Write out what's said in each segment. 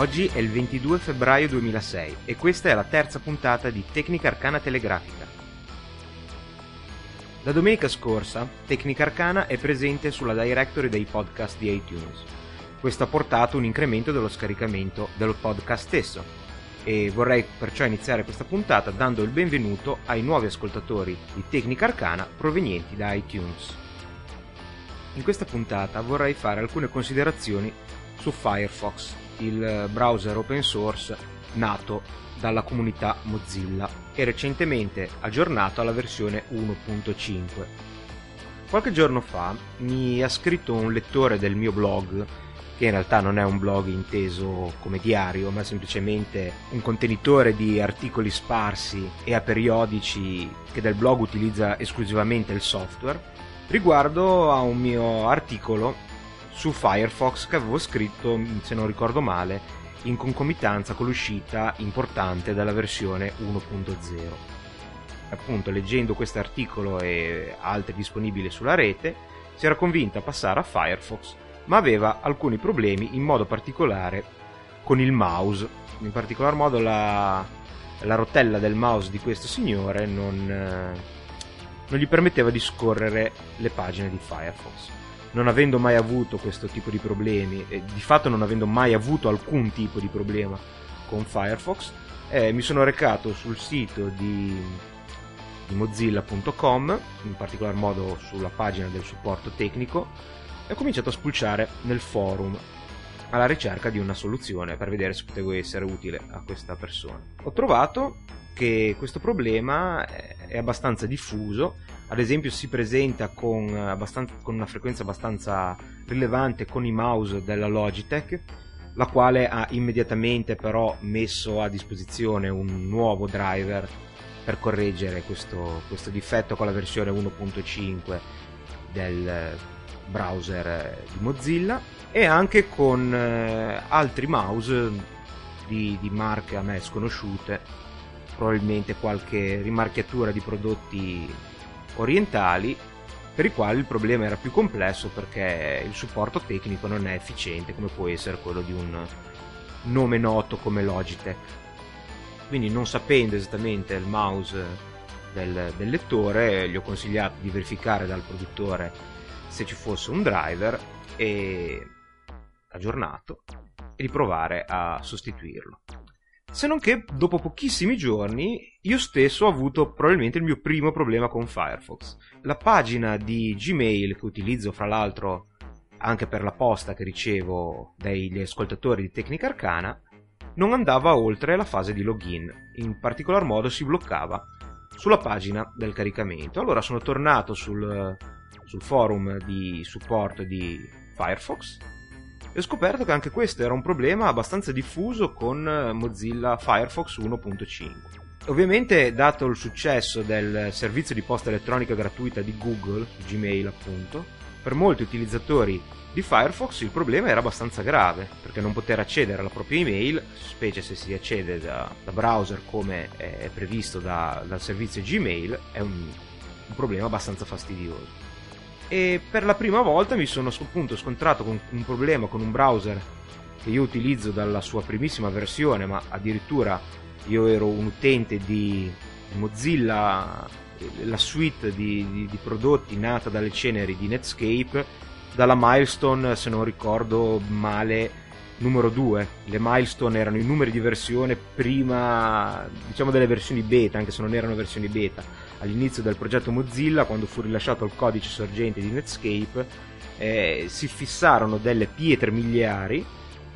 Oggi è il 22 febbraio 2006 e questa è la terza puntata di Tecnica Arcana Telegrafica. La domenica scorsa, Tecnica Arcana è presente sulla directory dei podcast di iTunes. Questo ha portato un incremento dello scaricamento del podcast stesso e vorrei perciò iniziare questa puntata dando il benvenuto ai nuovi ascoltatori di Tecnica Arcana provenienti da iTunes. In questa puntata vorrei fare alcune considerazioni su Firefox il browser open source nato dalla comunità Mozilla e recentemente aggiornato alla versione 1.5. Qualche giorno fa mi ha scritto un lettore del mio blog, che in realtà non è un blog inteso come diario, ma semplicemente un contenitore di articoli sparsi e a periodici che del blog utilizza esclusivamente il software, riguardo a un mio articolo su Firefox che avevo scritto, se non ricordo male, in concomitanza con l'uscita importante della versione 1.0. Appunto, leggendo questo articolo e altri disponibili sulla rete, si era convinta a passare a Firefox, ma aveva alcuni problemi, in modo particolare con il mouse. In particolar modo la, la rotella del mouse di questo signore non, non gli permetteva di scorrere le pagine di Firefox non avendo mai avuto questo tipo di problemi e di fatto non avendo mai avuto alcun tipo di problema con Firefox, eh, mi sono recato sul sito di, di mozilla.com, in particolar modo sulla pagina del supporto tecnico, e ho cominciato a spulciare nel forum alla ricerca di una soluzione per vedere se potevo essere utile a questa persona. Ho trovato che questo problema è abbastanza diffuso, ad esempio si presenta con, con, una frequenza abbastanza rilevante con i mouse della Logitech, la quale ha immediatamente però messo a disposizione un nuovo driver per correggere questo, questo difetto con la versione 1.5 del browser di Mozilla e anche con eh, altri mouse di, di marche a me sconosciute probabilmente qualche rimarchiatura di prodotti orientali per i quali il problema era più complesso perché il supporto tecnico non è efficiente come può essere quello di un nome noto come Logitech. Quindi non sapendo esattamente il mouse del, del lettore gli ho consigliato di verificare dal produttore se ci fosse un driver e aggiornato e di provare a sostituirlo. Se non che dopo pochissimi giorni io stesso ho avuto probabilmente il mio primo problema con Firefox. La pagina di Gmail che utilizzo fra l'altro anche per la posta che ricevo dagli ascoltatori di Tecnica Arcana non andava oltre la fase di login, in particolar modo si bloccava sulla pagina del caricamento. Allora sono tornato sul, sul forum di supporto di Firefox e ho scoperto che anche questo era un problema abbastanza diffuso con eh, Mozilla Firefox 1.5. Ovviamente, dato il successo del servizio di posta elettronica gratuita di Google, Gmail appunto, per molti utilizzatori di Firefox il problema era abbastanza grave, perché non poter accedere alla propria email, specie se si accede da, da browser come è previsto da, dal servizio Gmail, è un, un problema abbastanza fastidioso e per la prima volta mi sono appunto scontrato con un problema con un browser che io utilizzo dalla sua primissima versione, ma addirittura io ero un utente di Mozilla, la suite di, di, di prodotti nata dalle ceneri di Netscape, dalla milestone, se non ricordo male, numero 2. Le milestone erano i numeri di versione prima, diciamo, delle versioni beta, anche se non erano versioni beta. All'inizio del progetto Mozilla, quando fu rilasciato il codice sorgente di Netscape, eh, si fissarono delle pietre miliari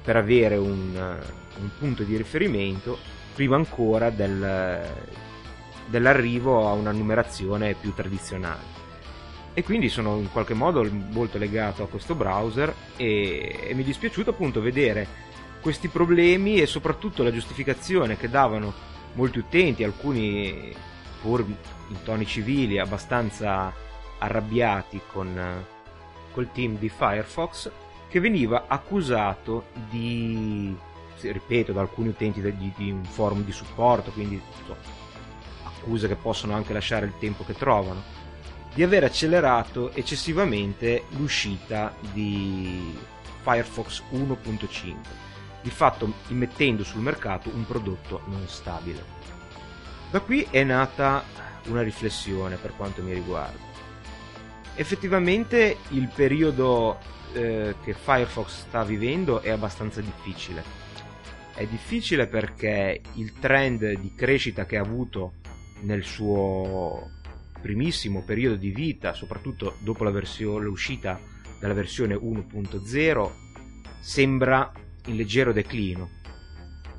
per avere un, un punto di riferimento prima ancora del, dell'arrivo a una numerazione più tradizionale. E quindi sono in qualche modo molto legato a questo browser e, e mi è dispiaciuto appunto vedere questi problemi e soprattutto la giustificazione che davano molti utenti, alcuni pur in toni civili abbastanza arrabbiati con col team di Firefox che veniva accusato di ripeto da alcuni utenti di, di un forum di supporto quindi so, accuse che possono anche lasciare il tempo che trovano di aver accelerato eccessivamente l'uscita di Firefox 1.5. di fatto immettendo sul mercato un prodotto non stabile. Da qui è nata una riflessione per quanto mi riguarda. Effettivamente il periodo eh, che Firefox sta vivendo è abbastanza difficile. È difficile perché il trend di crescita che ha avuto nel suo primissimo periodo di vita, soprattutto dopo versione, l'uscita della versione 1.0, sembra in leggero declino,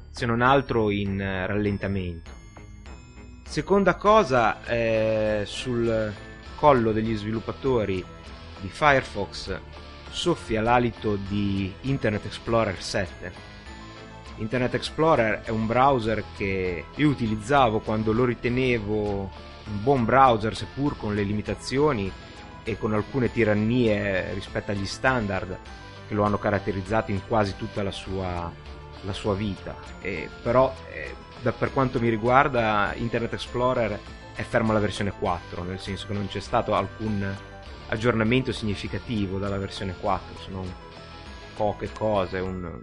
se non altro in eh, rallentamento. Seconda cosa, eh, sul collo degli sviluppatori di Firefox soffia l'alito di Internet Explorer 7. Internet Explorer è un browser che io utilizzavo quando lo ritenevo un buon browser seppur con le limitazioni e con alcune tirannie rispetto agli standard che lo hanno caratterizzato in quasi tutta la sua, la sua vita. E però, eh, da, per quanto mi riguarda, Internet Explorer è fermo alla versione 4, nel senso che non c'è stato alcun aggiornamento significativo dalla versione 4, se non poche cose, un,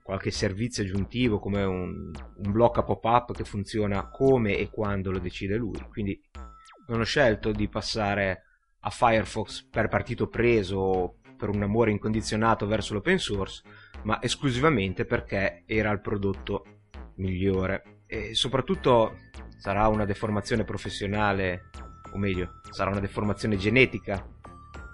qualche servizio aggiuntivo come un, un blocco pop-up che funziona come e quando lo decide lui. Quindi non ho scelto di passare a Firefox per partito preso per un amore incondizionato verso l'open source, ma esclusivamente perché era il prodotto migliore. E soprattutto sarà una deformazione professionale, o meglio, sarà una deformazione genetica,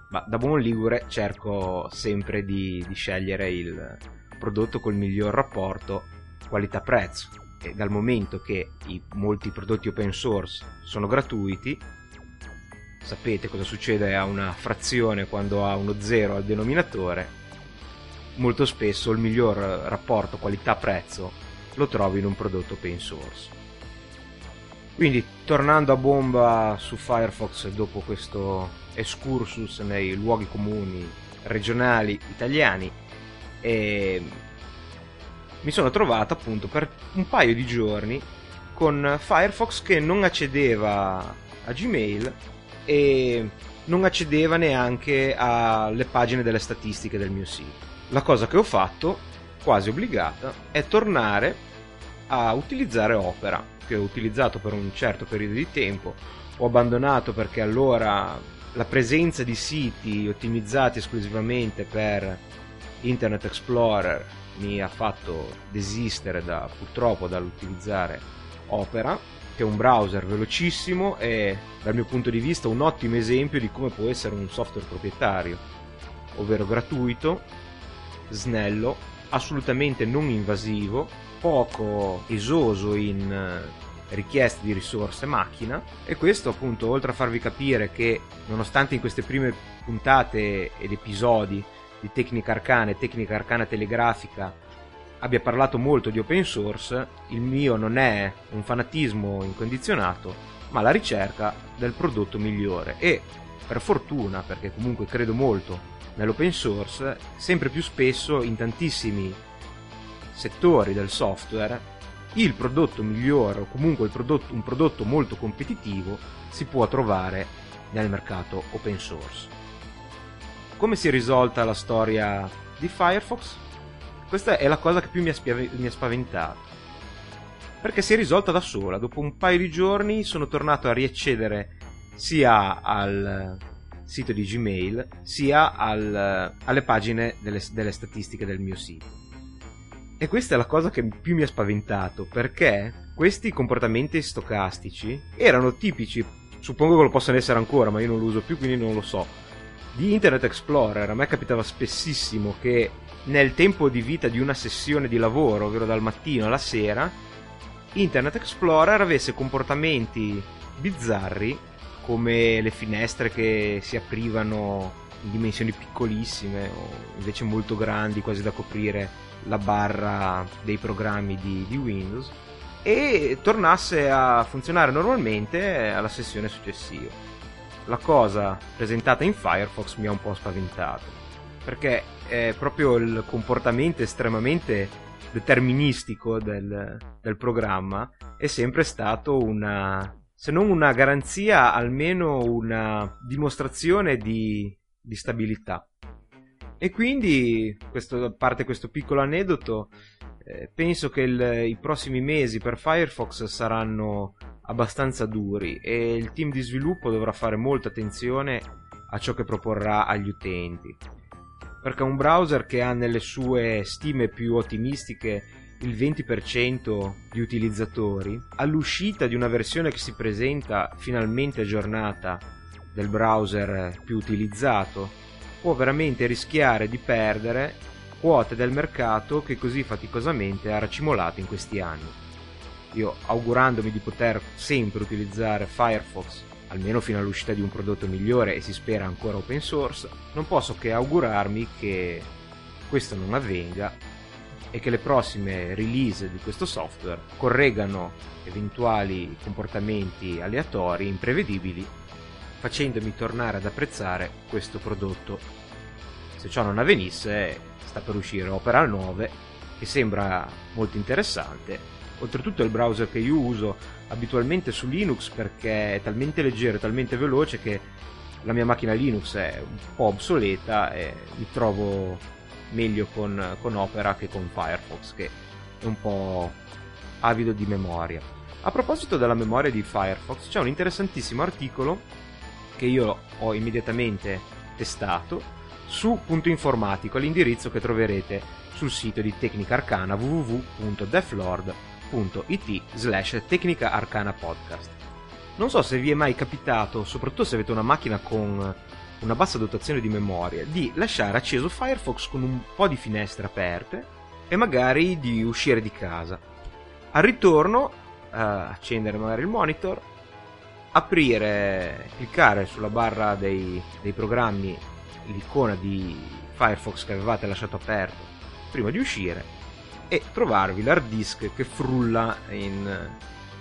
ma da buon ligure cerco sempre di, di scegliere il prodotto col miglior rapporto qualità-prezzo. E dal momento che i molti prodotti open source sono gratuiti, sapete cosa succede a una frazione quando ha uno zero al denominatore, molto spesso il miglior rapporto qualità-prezzo lo trovi in un prodotto open source. Quindi, tornando a bomba su Firefox dopo questo excursus nei luoghi comuni regionali italiani, mi sono trovato appunto per un paio di giorni con Firefox che non accedeva a Gmail e non accedeva neanche alle pagine delle statistiche del mio sito. La cosa che ho fatto, quasi obbligata, è tornare a utilizzare Opera, che ho utilizzato per un certo periodo di tempo. Ho abbandonato perché allora la presenza di siti ottimizzati esclusivamente per Internet Explorer mi ha fatto desistere da, purtroppo dall'utilizzare Opera che è un browser velocissimo e dal mio punto di vista un ottimo esempio di come può essere un software proprietario, ovvero gratuito, snello, assolutamente non invasivo, poco esoso in eh, richieste di risorse macchina. E questo appunto oltre a farvi capire che nonostante in queste prime puntate ed episodi di tecnica arcana e tecnica arcana telegrafica abbia parlato molto di open source, il mio non è un fanatismo incondizionato, ma la ricerca del prodotto migliore. E per fortuna, perché comunque credo molto nell'open source, sempre più spesso in tantissimi settori del software il prodotto migliore o comunque prodotto, un prodotto molto competitivo si può trovare nel mercato open source. Come si è risolta la storia di Firefox? Questa è la cosa che più mi ha, spia- mi ha spaventato. Perché si è risolta da sola. Dopo un paio di giorni sono tornato a riaccedere sia al sito di Gmail sia al, alle pagine delle, delle statistiche del mio sito. E questa è la cosa che più mi ha spaventato, perché questi comportamenti stocastici erano tipici, suppongo che lo possano essere ancora, ma io non lo uso più, quindi non lo so, di Internet Explorer. A me capitava spessissimo che nel tempo di vita di una sessione di lavoro, ovvero dal mattino alla sera, Internet Explorer avesse comportamenti bizzarri come le finestre che si aprivano in dimensioni piccolissime o invece molto grandi, quasi da coprire la barra dei programmi di, di Windows e tornasse a funzionare normalmente alla sessione successiva. La cosa presentata in Firefox mi ha un po' spaventato perché è proprio il comportamento estremamente deterministico del, del programma è sempre stato una se non una garanzia almeno una dimostrazione di, di stabilità E quindi, questo, a parte questo piccolo aneddoto, eh, penso che il, i prossimi mesi per Firefox saranno abbastanza duri e il team di sviluppo dovrà fare molta attenzione a ciò che proporrà agli utenti. Perché un browser che ha nelle sue stime più ottimistiche il 20% di utilizzatori, all'uscita di una versione che si presenta finalmente aggiornata del browser più utilizzato, può veramente rischiare di perdere quote del mercato che così faticosamente ha racimolato in questi anni. Io augurandomi di poter sempre utilizzare Firefox almeno fino all'uscita di un prodotto migliore e si spera ancora open source, non posso che augurarmi che questo non avvenga e che le prossime release di questo software correggano eventuali comportamenti aleatori, imprevedibili, facendomi tornare ad apprezzare questo prodotto. Se ciò non avvenisse, sta per uscire Opera 9, che sembra molto interessante. Oltretutto è il browser che io uso abitualmente su Linux perché è talmente leggero e talmente veloce che la mia macchina Linux è un po' obsoleta e mi trovo meglio con, con Opera che con Firefox che è un po' avido di memoria. A proposito della memoria di Firefox c'è un interessantissimo articolo che io ho immediatamente testato su Punto Informatico all'indirizzo che troverete sul sito di Tecnica Arcana www.deflord.it slash Tecnica Arcana Podcast. Non so se vi è mai capitato, soprattutto se avete una macchina con una bassa dotazione di memoria, di lasciare acceso Firefox con un po' di finestre aperte e magari di uscire di casa. Al ritorno, uh, accendere magari il monitor, aprire, cliccare sulla barra dei, dei programmi l'icona di Firefox che avevate lasciato aperto prima di uscire e trovarvi l'hard disk che frulla in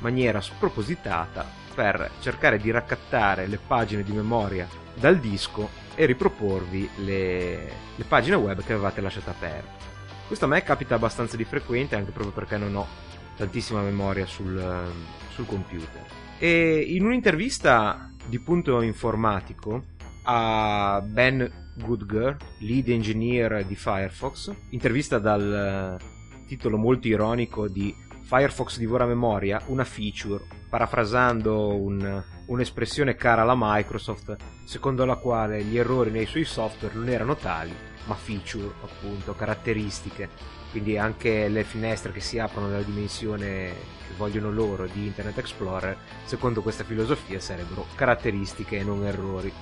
maniera spropositata per cercare di raccattare le pagine di memoria dal disco e riproporvi le, le pagine web che avevate lasciato aperte. Questo a me capita abbastanza di frequente anche proprio perché non ho tantissima memoria sul, sul computer. E in un'intervista di punto informatico a Ben Goodger, lead engineer di Firefox, intervista dal titolo molto ironico di Firefox divora memoria, una feature, parafrasando un, un'espressione cara alla Microsoft, secondo la quale gli errori nei suoi software non erano tali, ma feature, appunto, caratteristiche. Quindi anche le finestre che si aprono nella dimensione che vogliono loro di Internet Explorer, secondo questa filosofia, sarebbero caratteristiche e non errori.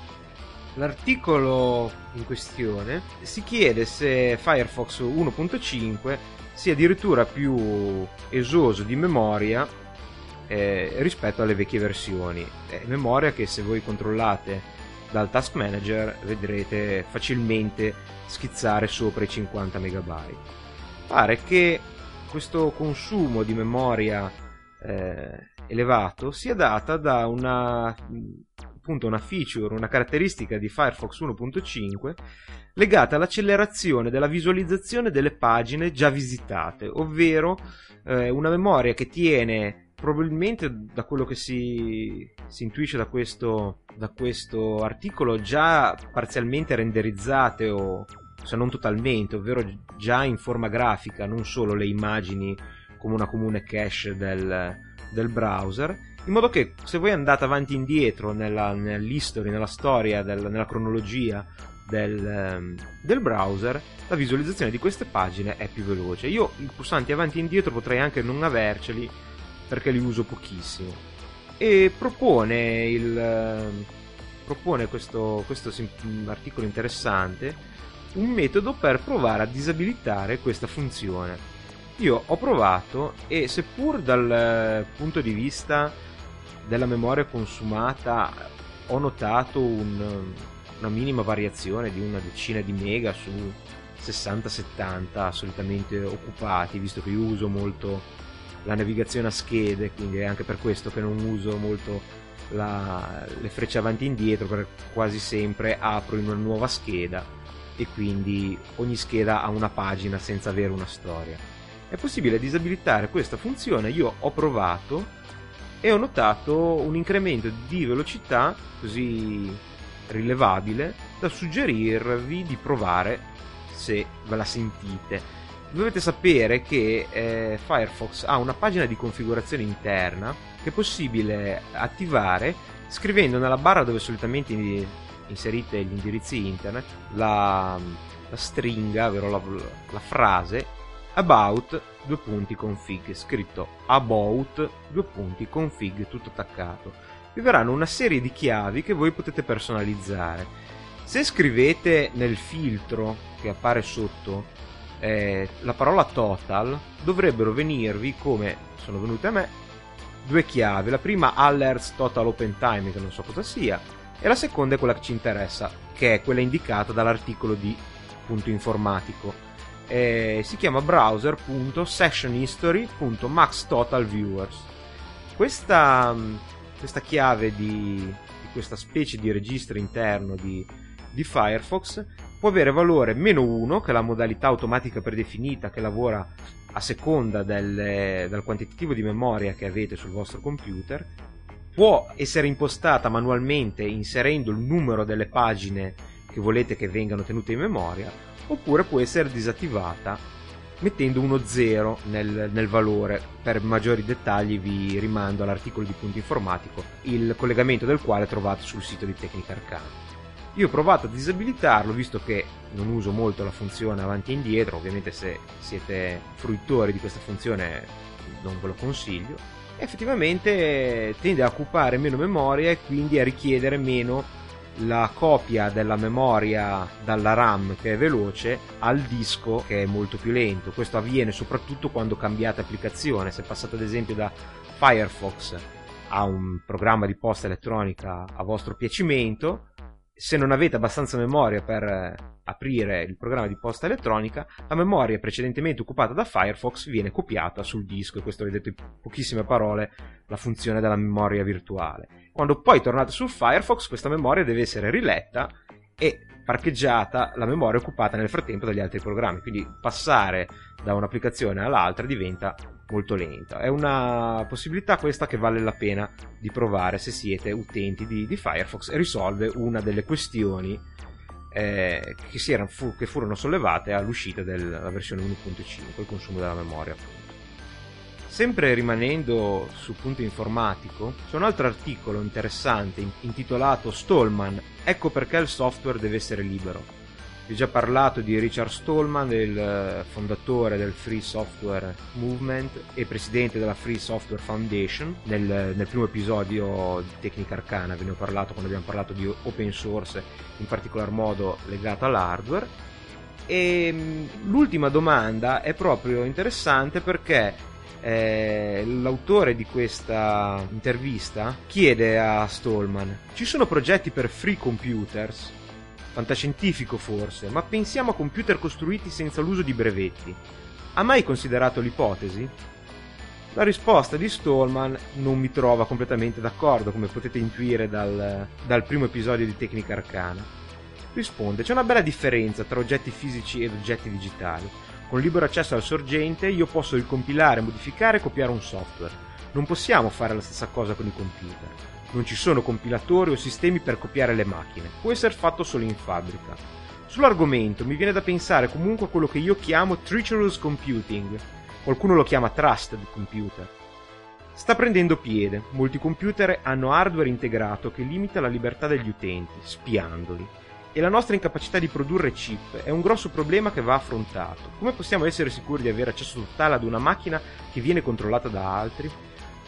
L'articolo in questione si chiede se Firefox 1.5 sia addirittura più esoso di memoria eh, rispetto alle vecchie versioni. È memoria che se voi controllate dal task manager vedrete facilmente schizzare sopra i 50 MB. Pare che questo consumo di memoria eh, elevato sia data da una appunto una feature, una caratteristica di Firefox 1.5 legata all'accelerazione della visualizzazione delle pagine già visitate, ovvero eh, una memoria che tiene probabilmente da quello che si, si intuisce da questo, da questo articolo già parzialmente renderizzate o se non totalmente, ovvero già in forma grafica, non solo le immagini come una comune cache del, del browser in modo che se voi andate avanti e indietro nella, nell'history, nella storia, del, nella cronologia del, ehm, del, browser, la visualizzazione di queste pagine è più veloce. Io i pulsanti avanti e indietro potrei anche non averceli perché li uso pochissimo. E propone, il, propone questo, questo articolo interessante un metodo per provare a disabilitare questa funzione. Io ho provato e seppur dal eh, punto di vista della memoria consumata ho notato un, una minima variazione di una decina di mega su 60-70 solitamente occupati, visto che io uso molto la navigazione a schede, quindi è anche per questo che non uso molto la, le frecce avanti e indietro, perché quasi sempre apro in una nuova scheda e quindi ogni scheda ha una pagina senza avere una storia. È possibile disabilitare questa funzione, io ho provato e ho notato un incremento di velocità così rilevabile da suggerirvi di provare se ve la sentite. Dovete sapere che eh, Firefox ha una pagina di configurazione interna che è possibile attivare scrivendo nella barra dove solitamente inserite gli indirizzi internet la, la stringa, ovvero la, la frase about due punti config scritto about due punti config tutto attaccato. Vi verranno una serie di chiavi che voi potete personalizzare. Se scrivete nel filtro che appare sotto eh, la parola total dovrebbero venirvi come sono venute a me due chiavi la prima alerts total open time che non so cosa sia e la seconda è quella che ci interessa che è quella indicata dall'articolo di punto informatico eh, si chiama browser.sessionhistory.maxtotalviewers. Questa, questa chiave di, di, questa specie di registro interno di, di Firefox può avere valore meno 1, che è la modalità automatica predefinita che lavora a seconda del, del quantitativo di memoria che avete sul vostro computer, può essere impostata manualmente inserendo il numero delle pagine che volete che vengano tenute in memoria oppure può essere disattivata mettendo uno 0 nel, nel, valore. Per maggiori dettagli vi rimando all'articolo di punto informatico, il collegamento del quale trovate sul sito di Tecnica Arcana. Io ho provato a disabilitarlo visto che non uso molto la funzione avanti e indietro, ovviamente se siete fruitori di questa funzione non ve lo consiglio. Effettivamente tende a occupare meno memoria e quindi a richiedere meno la copia della memoria dalla RAM che è veloce al disco che è molto più lento. Questo avviene soprattutto quando cambiate applicazione. Se passate ad esempio da Firefox a un programma di posta elettronica a vostro piacimento, se non avete abbastanza memoria per eh, aprire il programma di posta elettronica, la memoria precedentemente occupata da Firefox viene copiata sul disco e questo vedete in pochissime parole la funzione della memoria virtuale. Quando poi tornate su Firefox questa memoria deve essere riletta e parcheggiata la memoria occupata nel frattempo dagli altri programmi, quindi passare da un'applicazione all'altra diventa molto lenta. È una possibilità questa che vale la pena di provare se siete utenti di, di Firefox e risolve una delle questioni eh, che, erano, fu, che, furono sollevate all'uscita della versione 1.5, il consumo della memoria. Sempre rimanendo sul punto informatico, c'è un altro articolo interessante intitolato Stallman, ecco perché il software deve essere libero vi ho già parlato di Richard Stallman, il eh, fondatore del Free Software Movement e presidente della Free Software Foundation. Nel, nel primo episodio di Tecnica Arcana ve ne ho parlato quando abbiamo parlato di open source, in particolar modo legato all'hardware. E mm, l'ultima domanda è proprio interessante perché eh, l'autore di questa intervista chiede a Stallman: ci sono progetti per free computers? Fantascientifico forse, ma pensiamo a computer costruiti senza l'uso di brevetti. Ha mai considerato l'ipotesi? La risposta di Stallman non mi trova completamente d'accordo, come potete intuire dal, dal primo episodio di Tecnica Arcana. Risponde: C'è una bella differenza tra oggetti fisici ed oggetti digitali. Con libero accesso al sorgente io posso ricompilare, modificare e copiare un software. Non possiamo fare la stessa cosa con i computer. Non ci sono compilatori o sistemi per copiare le macchine, può essere fatto solo in fabbrica. Sull'argomento mi viene da pensare comunque a quello che io chiamo treacherous computing, qualcuno lo chiama trusted computer. Sta prendendo piede, molti computer hanno hardware integrato che limita la libertà degli utenti, spiandoli. E la nostra incapacità di produrre chip è un grosso problema che va affrontato. Come possiamo essere sicuri di avere accesso totale ad una macchina che viene controllata da altri?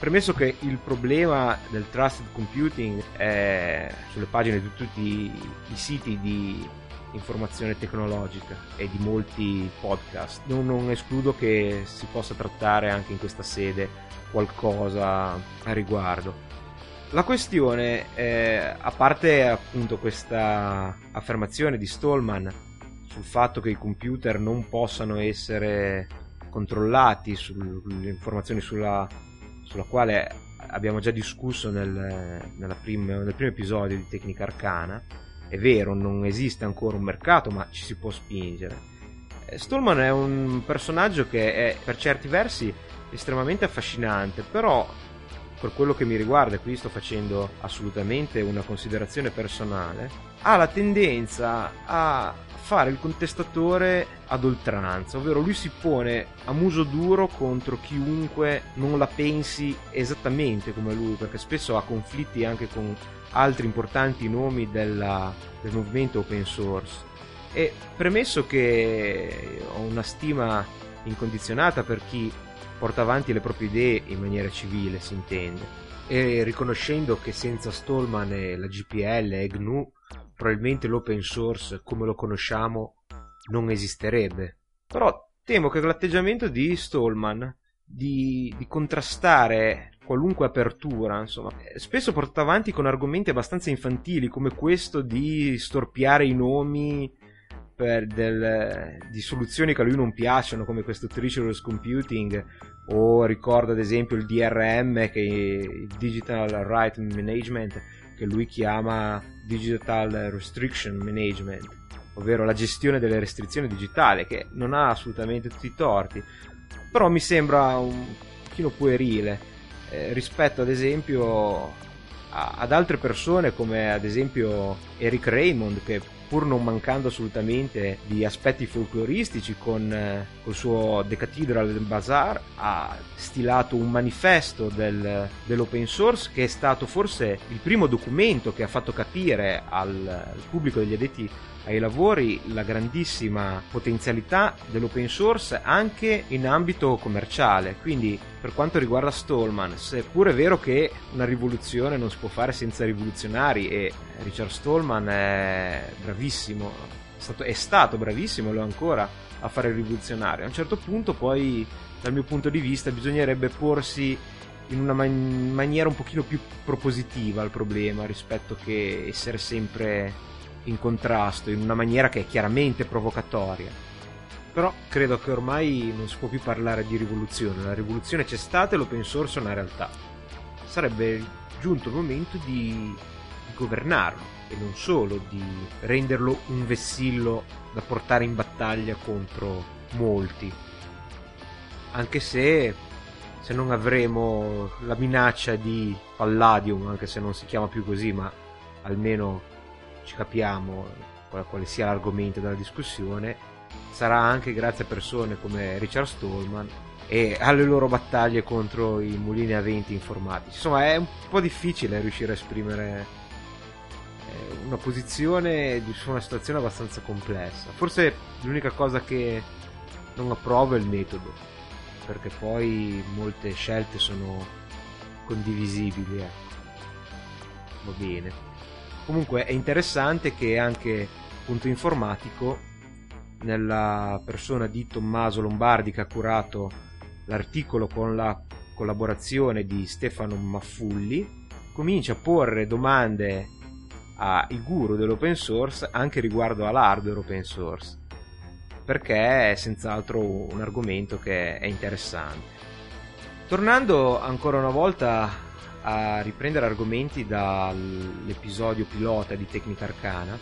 Premesso che il problema del trusted computing è sulle pagine di tutti i siti di informazione tecnologica e di molti podcast, non, non escludo che si possa trattare anche in questa sede qualcosa a riguardo. La questione, è, a parte appunto questa affermazione di Stallman sul fatto che i computer non possano essere controllati sulle informazioni sulla sulla quale abbiamo già discusso nel, prima, nel primo episodio di Tecnica Arcana. È vero, non esiste ancora un mercato, ma ci si può spingere. Eh, Stallman è un personaggio che è per certi versi estremamente affascinante, però per quello che mi riguarda, qui sto facendo assolutamente una considerazione personale, ha la tendenza a fare il contestatore ad oltranza, ovvero lui si pone a muso duro contro chiunque non la pensi esattamente come lui, perché spesso ha conflitti anche con altri importanti nomi della, del movimento open source. E premesso che ho una stima incondizionata per chi porta avanti le proprie idee in maniera civile, si intende, e riconoscendo che senza Stallman e la GPL e GNU probabilmente l'open source come lo conosciamo non esisterebbe. Però temo che l'atteggiamento di Stallman di, di contrastare qualunque apertura, insomma, spesso portato avanti con argomenti abbastanza infantili come questo di storpiare i nomi del, di soluzioni che a lui non piacciono come questo treacherous computing o ricordo ad esempio il DRM che il Digital Right Management che lui chiama Digital Restriction Management, ovvero la gestione delle restrizioni digitali, che non ha assolutamente tutti i torti, però mi sembra un pochino puerile eh, rispetto ad esempio a, ad altre persone come ad esempio Eric Raymond che pur non mancando assolutamente di aspetti folcloristici con eh, il suo The Cathedral Bazaar ha stilato un manifesto del, dell'open source che è stato forse il primo documento che ha fatto capire al, al pubblico degli addetti ai lavori la grandissima potenzialità dell'open source anche in ambito commerciale. Quindi, per quanto riguarda Stallman, seppur è vero che una rivoluzione non si può fare senza rivoluzionari e Richard Stallman è bravissimo, è stato, è stato bravissimo lo è ancora a fare rivoluzionari. A un certo punto, poi, dal mio punto di vista, bisognerebbe porsi in una man- maniera un pochino più propositiva al problema rispetto che essere sempre in contrasto, in una maniera che è chiaramente provocatoria. Però credo che ormai non si può più parlare di rivoluzione, la rivoluzione c'è stata e l'open source è una realtà. Sarebbe giunto il momento di governarlo e non solo di renderlo un vessillo da portare in battaglia contro molti. Anche se se non avremo la minaccia di Palladium, anche se non si chiama più così, ma almeno ci capiamo quale sia l'argomento della discussione, sarà anche grazie a persone come Richard Stallman e alle loro battaglie contro i mulini a venti informatici. Insomma, è un po' difficile riuscire a esprimere eh, una posizione su una situazione abbastanza complessa. Forse l'unica cosa che non approvo è il metodo, perché poi molte scelte sono condivisibili. Ecco. Va bene. Comunque è interessante che anche Punto Informatico, nella persona di Tommaso Lombardi che ha curato l'articolo con la collaborazione di Stefano Maffulli, comincia a porre domande ai guru dell'open source anche riguardo all'hardware open source, perché è senz'altro un argomento che è interessante. Tornando ancora una volta a riprendere argomenti dall'episodio pilota di Tecnica Arcana,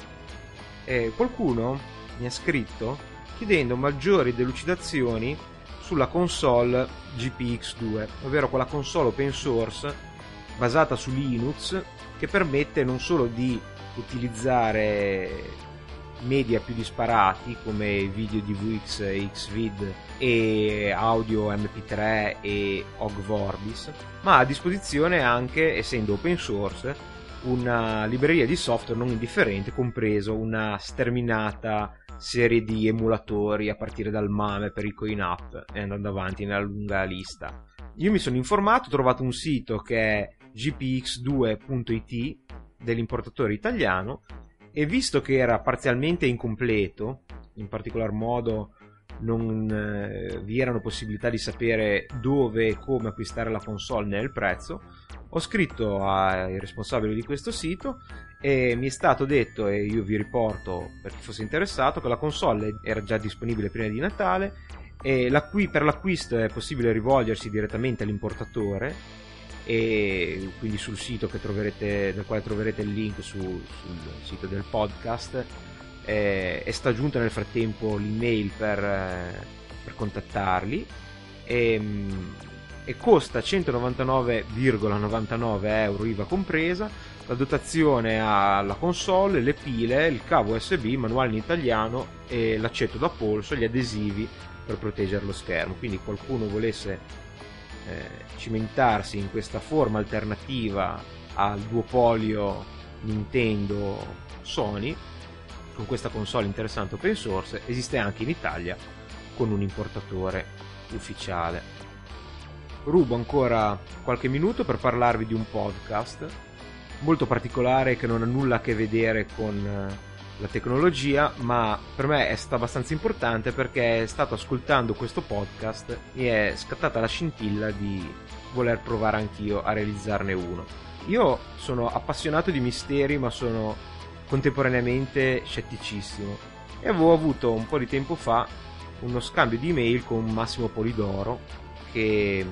eh, qualcuno mi ha scritto chiedendo maggiori delucidazioni sulla console GPX2, ovvero quella console open source basata su Linux che permette non solo di utilizzare media più disparati come video DVX, Xvid e audio MP3 e OG Vorbis, ma a disposizione anche, essendo open source, una libreria di software non indifferente, compreso una sterminata serie di emulatori a partire dal MAME per i coin up e andando avanti nella lunga lista. Io mi sono informato, ho trovato un sito che è gpx2.it dell'importatore italiano e visto che era parzialmente incompleto, in particolar modo non eh, vi erano possibilità di sapere dove e come acquistare la console nel prezzo, ho scritto ai responsabili di questo sito e mi è stato detto, e io vi riporto per chi fosse interessato, che la console era già disponibile prima di Natale e per l'acquisto è possibile rivolgersi direttamente all'importatore e quindi sul sito troverete, del quale troverete il link su, sul sito del podcast eh, e sta giunta nel frattempo l'email per, eh, per contattarli e, e costa 199,99 euro IVA compresa, la dotazione ha la console, le pile, il cavo USB, il manuale in italiano e l'aceto da polso gli adesivi per proteggere lo schermo. Quindi qualcuno volesse eh, cimentarsi in questa forma alternativa al duopolio Nintendo Sony con questa console interessante open source esiste anche in Italia con un importatore ufficiale. Rubo ancora qualche minuto per parlarvi di un podcast molto particolare che non ha nulla a che vedere con eh, la tecnologia, ma per me è stato abbastanza importante perché stato ascoltando questo podcast mi è scattata la scintilla di voler provare anch'io a realizzarne uno. Io sono appassionato di misteri, ma sono contemporaneamente scetticissimo e avevo avuto un po' di tempo fa uno scambio di email con Massimo Polidoro che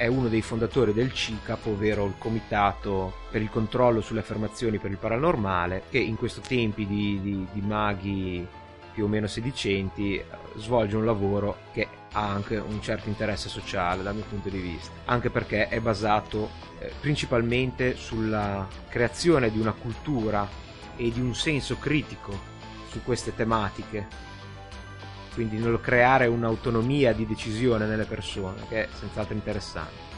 è uno dei fondatori del CICAP, ovvero il Comitato per il controllo sulle affermazioni per il paranormale, che in questi tempi di, di, di maghi più o meno sedicenti svolge un lavoro che ha anche un certo interesse sociale dal mio punto di vista, anche perché è basato eh, principalmente sulla creazione di una cultura e di un senso critico su queste tematiche, quindi nel creare un'autonomia di decisione nelle persone, che è senz'altro interessante.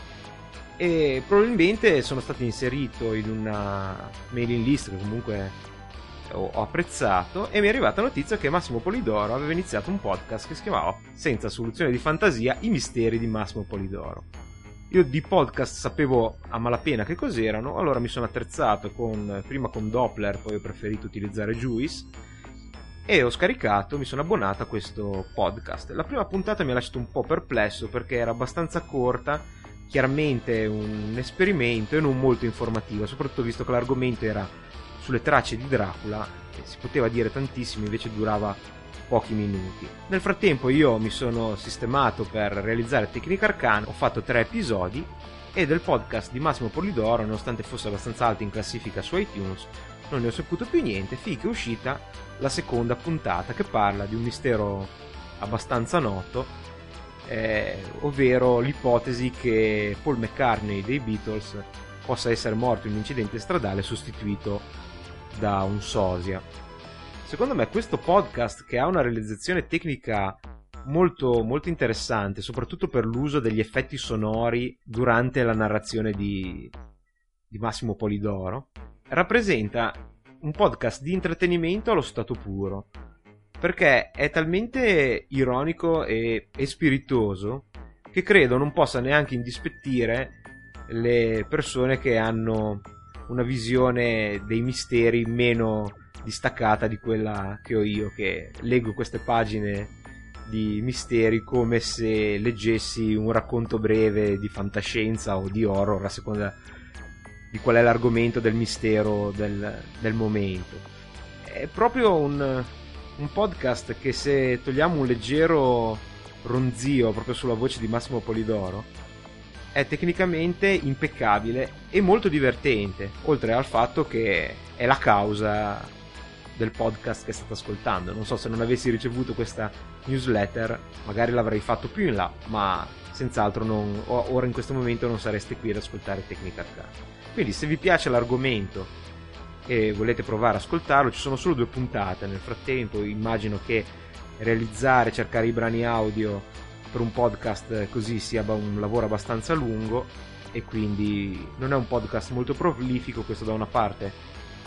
E probabilmente sono stato inserito in una mailing list che comunque ho apprezzato e mi è arrivata notizia che Massimo Polidoro aveva iniziato un podcast che si chiamava Senza soluzione di fantasia, i misteri di Massimo Polidoro. Io di podcast sapevo a malapena che cos'erano, allora mi sono attrezzato con, prima con Doppler, poi ho preferito utilizzare Juice e ho scaricato, mi sono abbonato a questo podcast. La prima puntata mi ha lasciato un po' perplesso perché era abbastanza corta, chiaramente un esperimento e non molto informativa, soprattutto visto che l'argomento era sulle tracce di Dracula, si poteva dire tantissimo, invece durava pochi minuti. Nel frattempo io mi sono sistemato per realizzare Tecnica Arcana, ho fatto tre episodi e del podcast di Massimo Polidoro, nonostante fosse abbastanza alto in classifica su iTunes, non ne ho saputo più niente, finché è uscita la seconda puntata che parla di un mistero abbastanza noto, eh, ovvero l'ipotesi che Paul McCartney dei Beatles possa essere morto in un incidente stradale sostituito da un sosia. Secondo me questo podcast che ha una realizzazione tecnica molto, molto interessante, soprattutto per l'uso degli effetti sonori durante la narrazione di, di Massimo Polidoro, rappresenta un podcast di intrattenimento allo stato puro. Perché è talmente ironico e, e spiritoso che credo non possa neanche indispettire le persone che hanno una visione dei misteri meno distaccata di quella che ho io, che leggo queste pagine di misteri come se leggessi un racconto breve di fantascienza o di horror a seconda di qual è l'argomento del mistero del, del momento. È proprio un, un, podcast che se togliamo un leggero ronzio proprio sulla voce di Massimo Polidoro, è tecnicamente impeccabile e molto divertente, oltre al fatto che è la causa del podcast che state ascoltando. Non so se non avessi ricevuto questa newsletter, magari l'avrei fatto più in là, ma senz'altro non, ora in questo momento non sareste qui ad ascoltare Tecnica Arcana. Quindi se vi piace l'argomento e volete provare ad ascoltarlo, ci sono solo due puntate. Nel frattempo immagino che realizzare, cercare i brani audio per un podcast così sia un lavoro abbastanza lungo e quindi non è un podcast molto prolifico, questo da una parte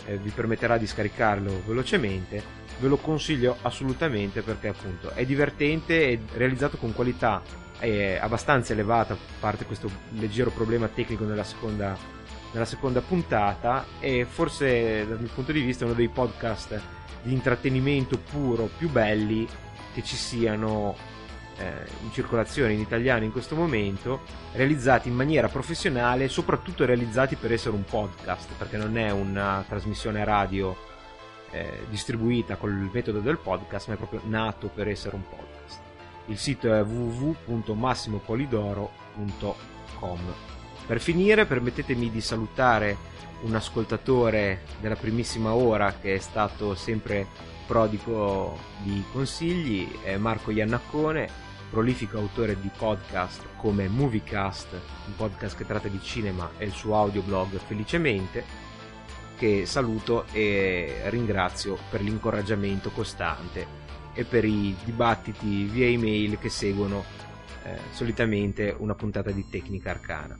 eh, vi permetterà di scaricarlo velocemente, ve lo consiglio assolutamente perché appunto è divertente e realizzato con qualità eh, abbastanza elevata, a parte questo leggero problema tecnico nella seconda nella seconda puntata. E forse dal mio punto di vista è uno dei podcast di intrattenimento puro più belli che ci siano in circolazione in italiano in questo momento, realizzati in maniera professionale, soprattutto realizzati per essere un podcast, perché non è una trasmissione radio eh, distribuita col metodo del podcast, ma è proprio nato per essere un podcast. Il sito è www.massimopolidoro.com. Per finire, permettetemi di salutare un ascoltatore della primissima ora che è stato sempre prodigo di consigli, è Marco Iannaccone, prolifico autore di podcast come Moviecast, un podcast che tratta di cinema, e il suo audioblog Felicemente, che saluto e ringrazio per l'incoraggiamento costante e per i dibattiti via email che seguono eh, solitamente una puntata di Tecnica Arcana.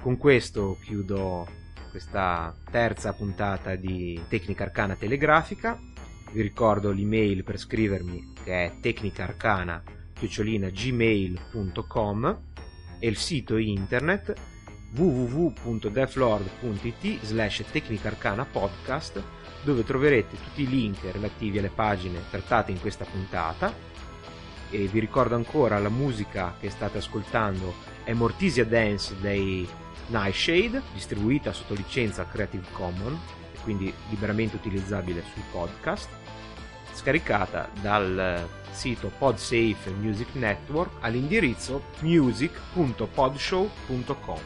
Con questo chiudo questa terza puntata di Tecnica Arcana Telegrafica. Vi ricordo l'email per scrivermi che è tecnicaarcana.gmail.com e il sito internet www.deflord.it slash tecnicarcana podcast dove troverete tutti i link relativi alle pagine trattate in questa puntata. E vi ricordo ancora la musica che state ascoltando è Mortisia Dance dei Nightshade, distribuita sotto licenza Creative Commons e quindi liberamente utilizzabile sul podcast, scaricata dal sito PodSafe Music Network all'indirizzo music.podshow.com.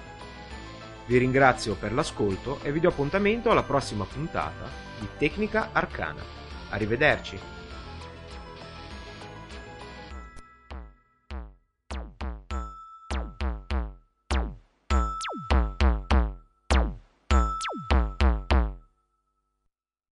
Vi ringrazio per l'ascolto e vi do appuntamento alla prossima puntata di Tecnica Arcana. Arrivederci!